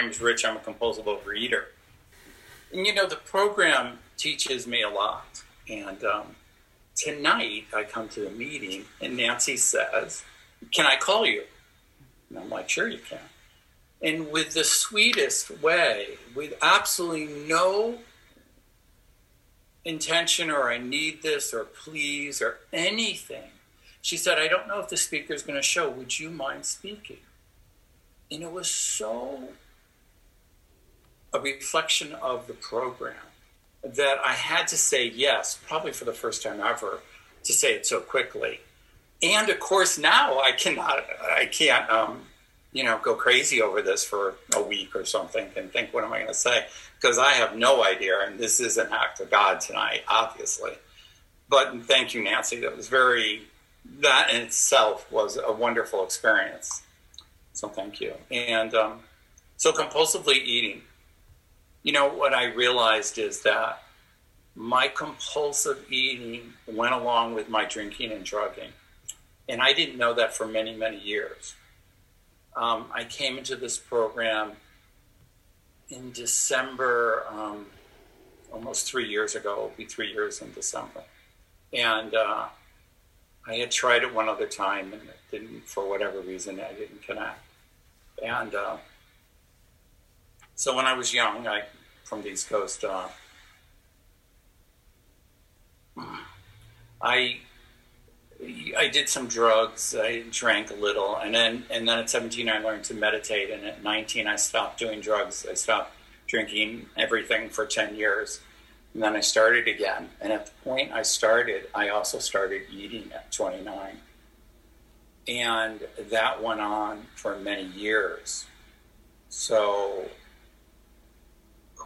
name is Rich. I'm a compulsive overeater. And you know, the program teaches me a lot. And um, tonight I come to the meeting and Nancy says, Can I call you? And I'm like, Sure, you can. And with the sweetest way, with absolutely no intention or I need this or please or anything, she said, I don't know if the speaker is going to show. Would you mind speaking? And it was so a reflection of the program that I had to say yes, probably for the first time ever, to say it so quickly. And of course, now I cannot, I can't, um, you know, go crazy over this for a week or something and think, what am I going to say? Because I have no idea. And this is an act of God tonight, obviously. But thank you, Nancy. That was very, that in itself was a wonderful experience. So thank you. And um, so compulsively eating you know, what I realized is that my compulsive eating went along with my drinking and drugging. And I didn't know that for many, many years. Um, I came into this program in December, um, almost three years ago. It'll be three years in December. And uh, I had tried it one other time and it didn't, for whatever reason, I didn't connect. And uh, so when I was young, I from the East Coast. Uh, I I did some drugs. I drank a little, and then and then at 17 I learned to meditate, and at 19 I stopped doing drugs. I stopped drinking everything for 10 years, and then I started again. And at the point I started, I also started eating at 29, and that went on for many years. So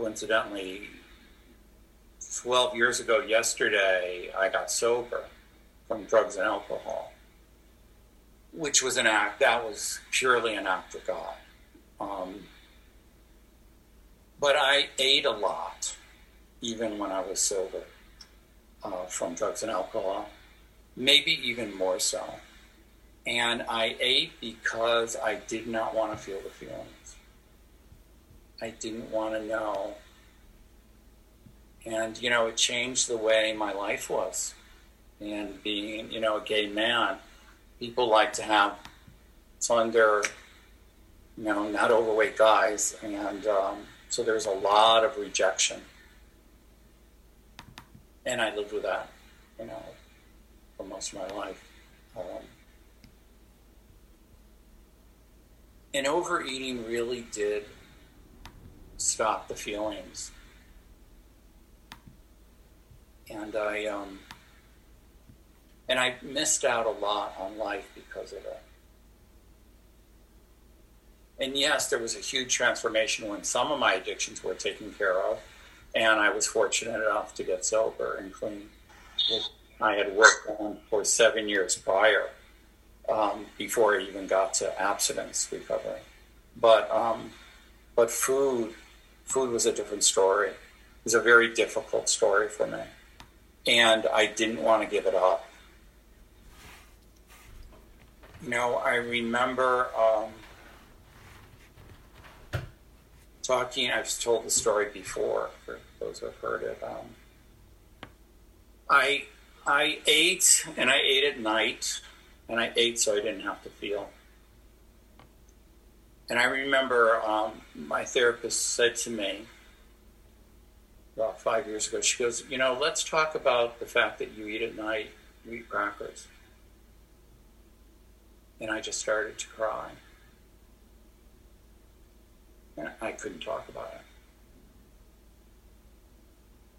coincidentally, 12 years ago yesterday, I got sober from drugs and alcohol, which was an act that was purely an act of God. Um, but I ate a lot, even when I was sober uh, from drugs and alcohol, maybe even more so. And I ate because I did not want to feel the feelings. I didn't want to know. And, you know, it changed the way my life was. And being, you know, a gay man, people like to have slender, you know, not overweight guys. And um, so there's a lot of rejection. And I lived with that, you know, for most of my life. Um, and overeating really did stop the feelings. And I um, and I missed out a lot on life because of it. And yes, there was a huge transformation when some of my addictions were taken care of, and I was fortunate enough to get sober and clean. I had worked on for seven years prior, um, before I even got to abstinence recovery. But um, but food food was a different story. It was a very difficult story for me. And I didn't want to give it up. You know, I remember um, talking, I've told the story before for those who have heard it. Um, I, I ate, and I ate at night, and I ate so I didn't have to feel. And I remember um, my therapist said to me about five years ago, she goes, You know, let's talk about the fact that you eat at night, you eat crackers. And I just started to cry. And I couldn't talk about it.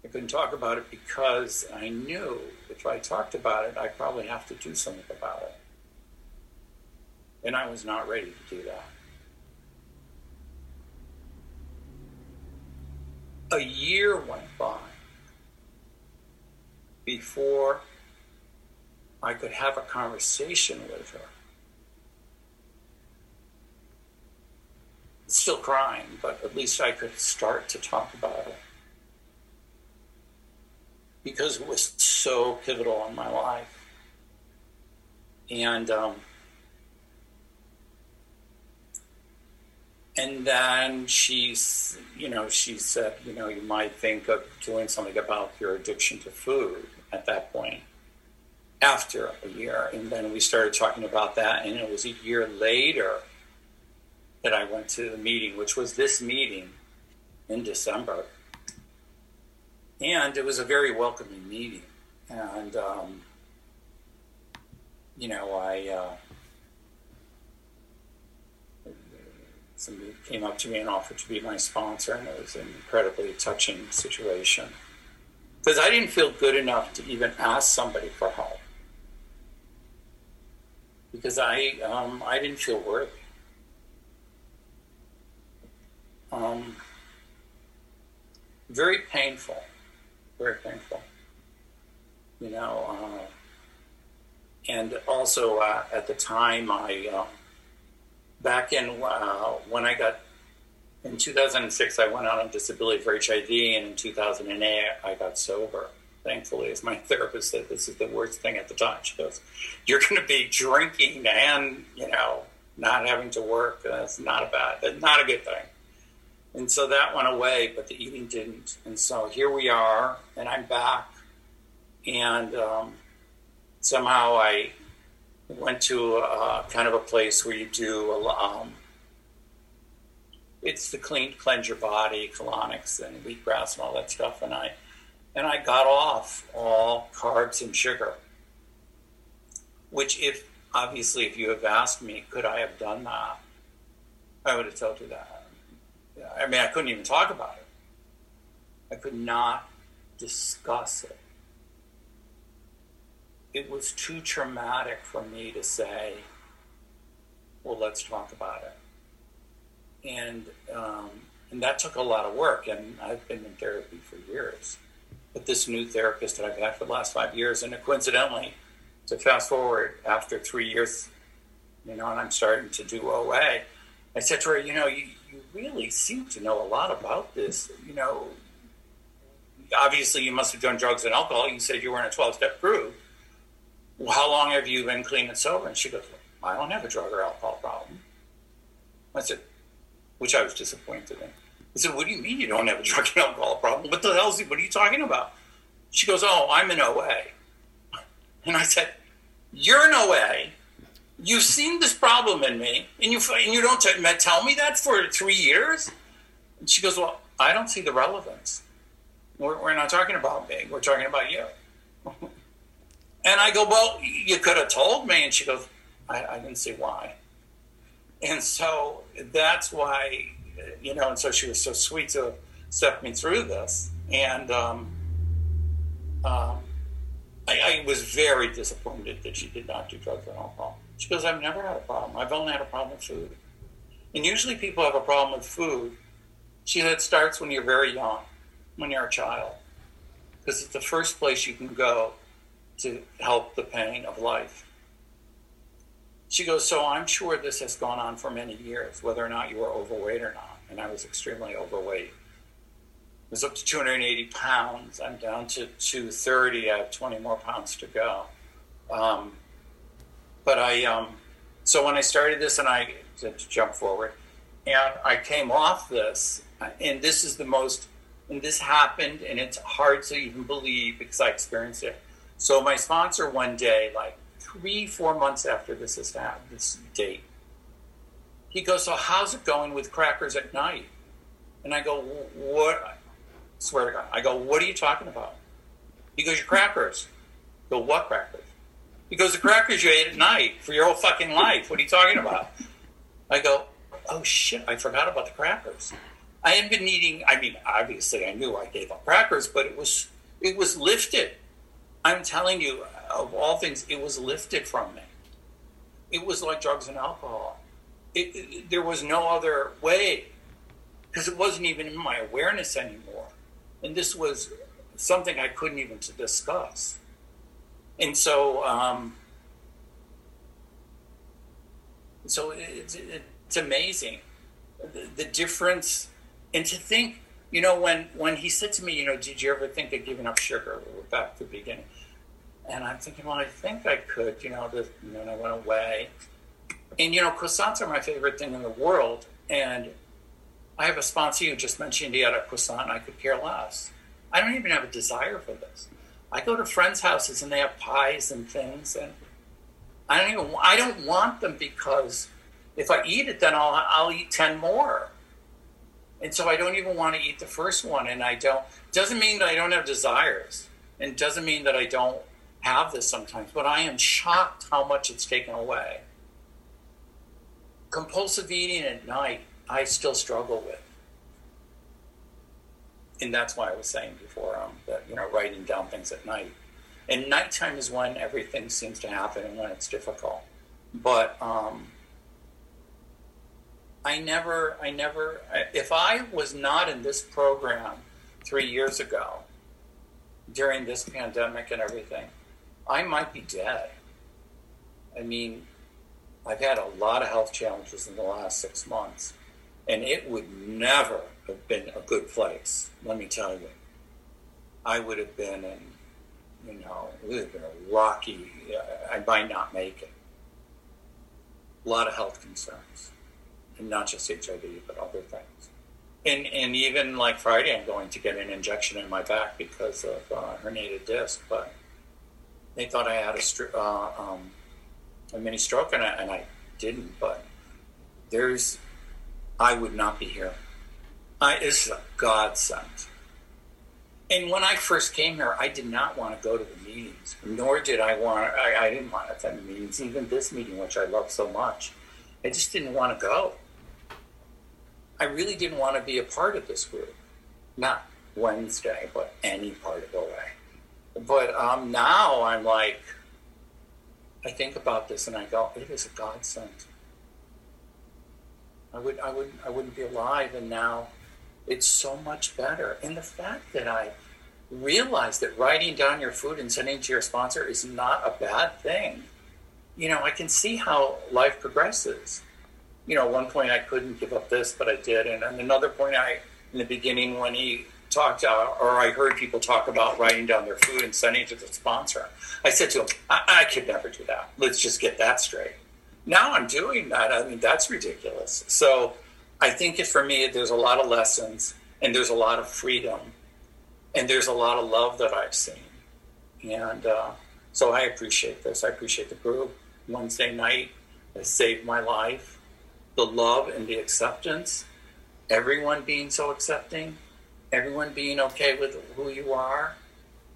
I couldn't talk about it because I knew if I talked about it, I'd probably have to do something about it. And I was not ready to do that. A year went by before I could have a conversation with her. Still crying, but at least I could start to talk about it. Because it was so pivotal in my life. And um, and then she's, you know, she said, you know, you might think of doing something about your addiction to food at that point after a year. And then we started talking about that. And it was a year later that I went to the meeting, which was this meeting in December. And it was a very welcoming meeting. And, um, you know, I, uh, somebody came up to me and offered to be my sponsor, and it was an incredibly touching situation. Because I didn't feel good enough to even ask somebody for help. Because I, um, I didn't feel worthy. Um, very painful, very painful. You know, uh, and also uh, at the time, I uh, back in uh, when I got in 2006, I went on disability for HIV, and in 2008, I got sober. Thankfully, as my therapist said, this is the worst thing at the time. She goes, "You're going to be drinking and you know not having to work. That's not a bad, not a good thing." And so that went away, but the eating didn't. And so here we are, and I'm back, and um, somehow I went to a, kind of a place where you do a, um, it's the clean cleanse your body colonics and wheatgrass and all that stuff. And i and i got off all carbs and sugar which if obviously if you have asked me could i have done that? I would have told you that. I mean i couldn't even talk about it. I could not discuss it it was too traumatic for me to say, well, let's talk about it. And, um, and that took a lot of work. And I've been in therapy for years. But this new therapist that I've had for the last five years, and coincidentally, to fast forward after three years, you know, and I'm starting to do OA, I said to her, you know, you, you really seem to know a lot about this. You know, obviously you must have done drugs and alcohol. You said you were in a 12 step group well, how long have you been clean and sober? And she goes, I don't have a drug or alcohol problem. I said, which I was disappointed in. I said, what do you mean you don't have a drug and alcohol problem? What the hell is, what are you talking about? She goes, oh, I'm in OA. And I said, you're in OA. You've seen this problem in me, and you, and you don't t- tell me that for three years? And she goes, well, I don't see the relevance. We're, we're not talking about me. We're talking about you. And I go, well, you could have told me. And she goes, I, I didn't see why. And so that's why, you know, and so she was so sweet to step me through this. And um, um, I, I, was very disappointed that she did not do drugs or alcohol. She goes, I've never had a problem. I've only had a problem with food. And usually people have a problem with food. She said starts when you're very young, when you're a child, because it's the first place you can go to help the pain of life. She goes, So I'm sure this has gone on for many years, whether or not you were overweight or not. And I was extremely overweight. I was up to 280 pounds. I'm down to 230. I have 20 more pounds to go. Um, but I, um, so when I started this, and I to jump forward, and I came off this, and this is the most, and this happened, and it's hard to even believe because I experienced it so my sponsor one day, like three, four months after this is happened, this date, he goes, "So how's it going with crackers at night?" And I go, "What?" I swear to God, I go, "What are you talking about?" He goes, "Your crackers." I go, "What crackers?" He goes, "The crackers you ate at night for your whole fucking life. What are you talking about?" I go, "Oh shit, I forgot about the crackers." I had been eating. I mean, obviously, I knew I gave up crackers, but it was it was lifted. I'm telling you, of all things, it was lifted from me. It was like drugs and alcohol. It, it, there was no other way because it wasn't even in my awareness anymore. And this was something I couldn't even to discuss. And so, um, so it's, it's amazing the, the difference. And to think you know, when when he said to me, you know, did you ever think of giving up sugar? We're back to the beginning, and I'm thinking, well, I think I could, you know. Know, and I went away, and you know, croissants are my favorite thing in the world, and I have a sponsor who just mentioned he had a croissant. and I could care less. I don't even have a desire for this. I go to friends' houses and they have pies and things, and I don't even. I don't want them because if I eat it, then I'll I'll eat ten more, and so I don't even want to eat the first one. And I don't. Doesn't mean that I don't have desires, and doesn't mean that I don't have this sometimes. But I am shocked how much it's taken away. Compulsive eating at night, I still struggle with and that's why I was saying before um, that you know writing down things at night. And nighttime is when everything seems to happen and when it's difficult. But um, I never, I never. If I was not in this program three years ago, during this pandemic and everything, I might be dead. I mean, I've had a lot of health challenges in the last six months, and it would never have been a good place, let me tell you. I would have been in, you know, it would have been a rocky, I might not make it. A lot of health concerns, not just HIV, but other things. And, and even like Friday, I'm going to get an injection in my back because of uh, herniated disc, but they thought I had a, uh, um, a mini stroke, and I, and I didn't, but there's, I would not be here uh, is a godsend. And when I first came here, I did not want to go to the meetings, nor did I want. I, I didn't want to attend the meetings, even this meeting, which I love so much. I just didn't want to go. I really didn't want to be a part of this group, not Wednesday, but any part of the way. But um, now I'm like, I think about this and I go, it is a godsend. I would, I would, I wouldn't be alive, and now it's so much better. And the fact that I realized that writing down your food and sending it to your sponsor is not a bad thing. You know, I can see how life progresses. You know, one point I couldn't give up this, but I did. And at another point, I, in the beginning, when he talked, uh, or I heard people talk about writing down their food and sending it to the sponsor, I said to him, I, I could never do that. Let's just get that straight. Now I'm doing that. I mean, that's ridiculous. So, I think for me, there's a lot of lessons and there's a lot of freedom and there's a lot of love that I've seen. And uh, so I appreciate this. I appreciate the group. Wednesday night saved my life. The love and the acceptance, everyone being so accepting, everyone being okay with who you are,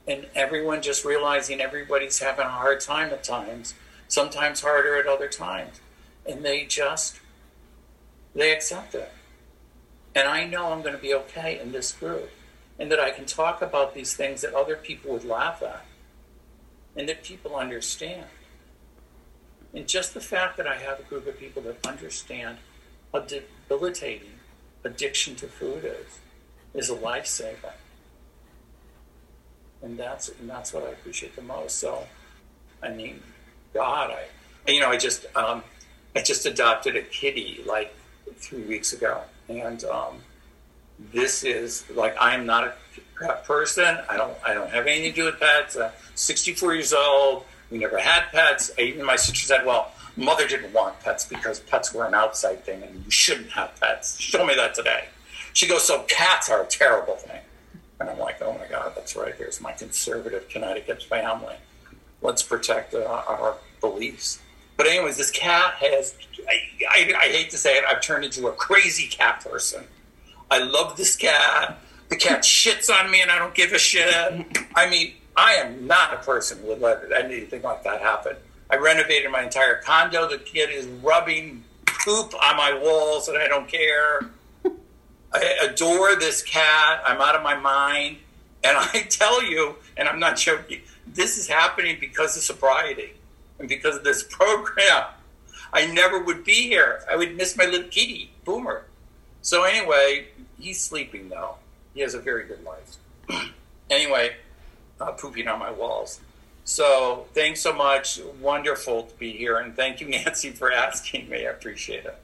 and everyone just realizing everybody's having a hard time at times, sometimes harder at other times. And they just they accept it. And I know I'm going to be okay in this group and that I can talk about these things that other people would laugh at and that people understand. And just the fact that I have a group of people that understand how debilitating addiction to food is, is a lifesaver. And that's, and that's what I appreciate the most. So, I mean, God, I, you know, I just, um, I just adopted a kitty like three weeks ago, and um, this is like I am not a pet person. I don't I don't have anything to do with pets. I'm 64 years old. We never had pets. Even my sister said, "Well, mother didn't want pets because pets were an outside thing, and you shouldn't have pets." Told me that today. She goes, "So cats are a terrible thing," and I'm like, "Oh my God, that's right. Here's my conservative Connecticut family. Let's protect uh, our beliefs." But anyways, this cat has, I, I, I, hate to say it, I've turned into a crazy cat person. I love this cat. The cat shits on me and I don't give a shit. I mean, I am not a person who would let anything like that happen. I renovated my entire condo. The kid is rubbing poop on my walls and I don't care. I adore this cat. I'm out of my mind. And I tell you, and I'm not joking, this is happening because of sobriety and because of this program, I never would be here. I would miss my little kitty, Boomer. So anyway, he's sleeping now. He has a very good life. anyway, uh, pooping on my walls. So thanks so much. Wonderful to be here, and thank you, Nancy, for asking me. I appreciate it.